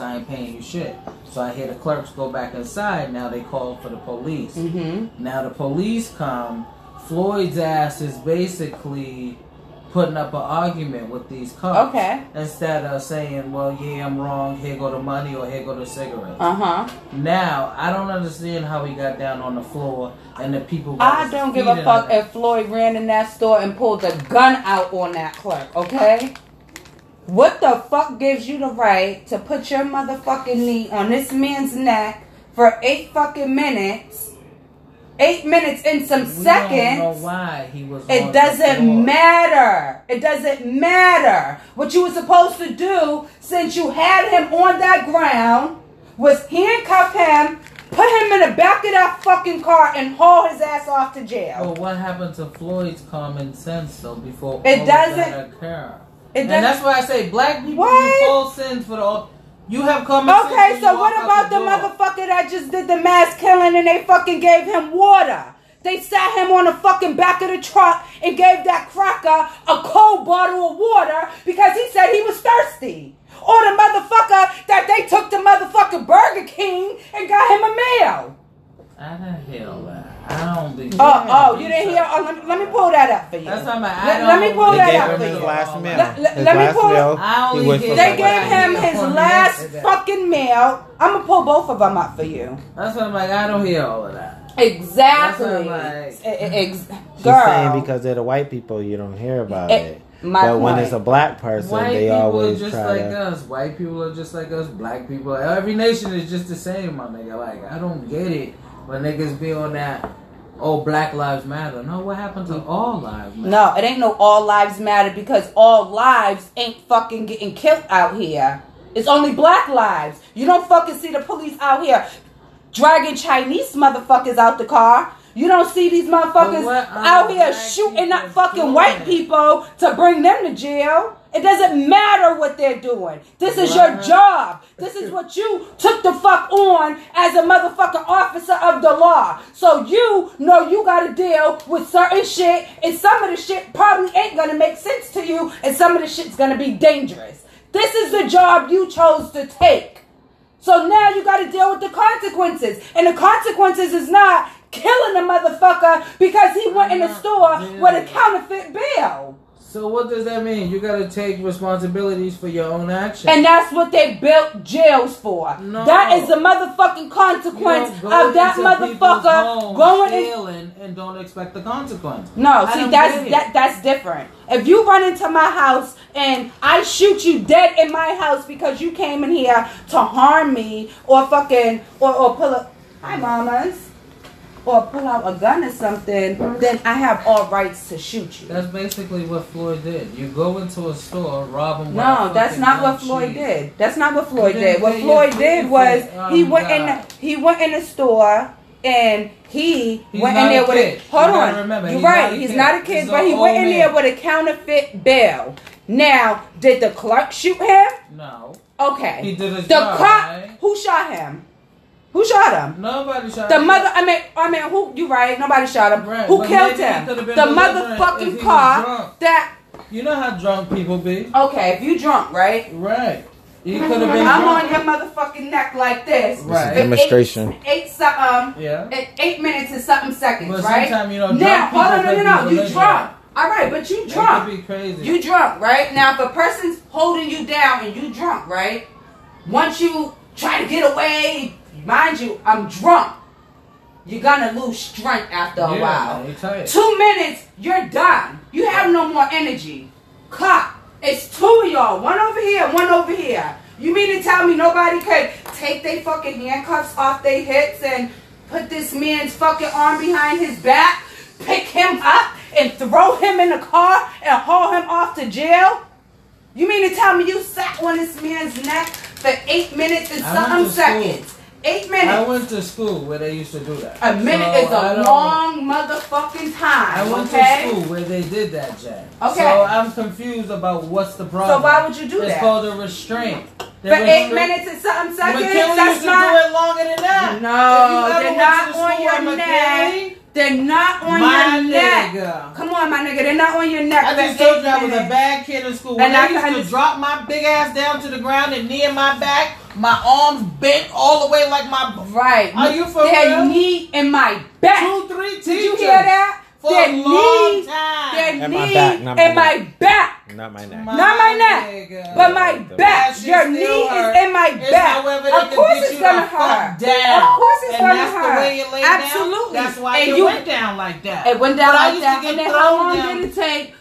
I ain't paying you shit. So I hear the clerks go back inside. Now they call for the police. Mm-hmm. Now the police come. Floyd's ass is basically putting up an argument with these cops. Okay. Instead of saying, well, yeah, I'm wrong, here go the money or here go the cigarettes. Uh huh. Now, I don't understand how he got down on the floor and the people I don't give a fuck if Floyd ran in that store and pulled a gun out on that clerk, okay? What the fuck gives you the right to put your motherfucking knee on this man's neck for eight fucking minutes? Eight minutes and some seconds. We don't know why he was It doesn't matter. It doesn't matter. What you were supposed to do since you had him on that ground was handcuff him, put him in the back of that fucking car, and haul his ass off to jail. Well, what happened to Floyd's common sense though before It doesn't- that occur? And that's why I say black people What? do full sins for the. all- You have common sense. Okay, so what about the door. motherfucker that just did the mass killing and they fucking gave him water? They sat him on the fucking back of the truck and gave that cracker a cold bottle of water because he said he was thirsty. Or the motherfucker that they took to motherfucking Burger King and got him a meal. I didn't hear that. I don't be. Oh, oh, you didn't hear? Oh, let, me, let me pull that up for you. That's not my. I Let- don't let me pull They that gave up him for his you. last meal. Let- let- his let me last pull- meal. I only He went get- for They like gave him his last yesterday. fucking meal. I'm gonna pull both of them up for you. That's what I'm like. I don't hear all of that. Exactly. That's what I'm like. Ex- She's girl. saying because they're the white people, you don't hear about Eh, it. my but when it's a black person, White they people always are just try like to. us. White people are just like us. Black people. Every nation is just the same, my nigga. Like I don't get it when niggas be on that. Oh, Black Lives Matter. No, what happened to all lives matter? No, it ain't no all lives matter because all lives ain't fucking getting killed out here. It's only black lives. You don't fucking see the police out here dragging Chinese motherfuckers out the car. You don't see these motherfuckers But what are out here shooting up fucking doing? white people to bring them to jail. It doesn't matter what they're doing. This is your job. This is what you took the fuck on as a motherfucking officer of the law. So you know you gotta deal with certain shit, and some of the shit probably ain't gonna make sense to you, and some of the shit's gonna be dangerous. This is the job you chose to take. So now you gotta deal with the consequences. And the consequences is not killing the motherfucker because he went in the store with a counterfeit bill. So what does that mean? You gotta take responsibilities for your own actions. And that's what they built jails for. No. That is the motherfucking consequence of that motherfucker going in. and don't expect the consequence. No, I see that's that that's different. If you run into my house and I shoot you dead in my house because you came in here to harm me or fucking or, or pull up hi mamas or pull out a gun or something, then I have all rights to shoot you. That's basically what Floyd did. You go into a store, rob them. No, that's not what Floyd did. That's not what Floyd didn't. What Floyd did was he oh, went in God. the, he went in the store and he He's went in there with kid. a hold You on. remember, You're not right. a He's kid. not a kid, He's but he went in there with a counterfeit bill. Now, did the clerk shoot him? No, Okay. he did his the job. cop right? who shot him? Who shot him? Nobody shot The him. mother, I mean, I mean, who? You right? Nobody shot him. Right, who but killed maybe him? The been delivering if he motherfucking car that. You know how drunk people be, Okay, if you drunk, right? right? You could have been I'm drunk. on your motherfucking neck like this. Right. For Demonstration. Eight, eight something. Um, yeah. Eight, eight minutes and something seconds, But right? sometimes, you know, drunk now, hold on, people no, no, no. You belligerent. drunk. All right, but you drunk. be crazy. You drunk, right? Now, if a person's holding you down and you drunk, right? Once you try to get away, mind you, I'm drunk. You're gonna lose strength after a yeah, while. Two minutes, you're done. You have no more energy. Cop, it's two of y'all. One over here, one over here. You mean to tell me nobody could take their fucking handcuffs off their hips and put this man's fucking arm behind his back, pick him up, and throw him in the car and haul him off to jail? You mean to tell me you sat on this man's neck for eight minutes and something seconds? Eight minutes. I went to school where they used to do that. A minute So, is a long motherfucking time. I went okay? to school where they did that, Jack. Okay. So I'm confused about what's the problem. So why would you do it's that? It's called a restraint. The For eight minutes and something seconds? McKinley That's used to not. do it longer than that. No, If you ever they're not on your neck. They're not on My your neck. nigga. Come on, my nigga. They're not on your neck. I just told you I was a bad kid in school. When And I used to drop my big ass down to the ground and knee in my back, my arms bent all the way like my Right. Are you for Their real? knee and my back. two, three teachers. Did you hear that? For their a long knee, time. their And knee, my back, not my and my back. Not my neck. My Not my neck, nigga. But my That back, shit your knee hurt. is in my It's back. however Of course it's gonna hurt. Down. Of course it's and gonna that's hurt. the way you lay Absolutely. down. That's why And you, you- went down like that. It went down But I like used that. To get And then how long down. did it take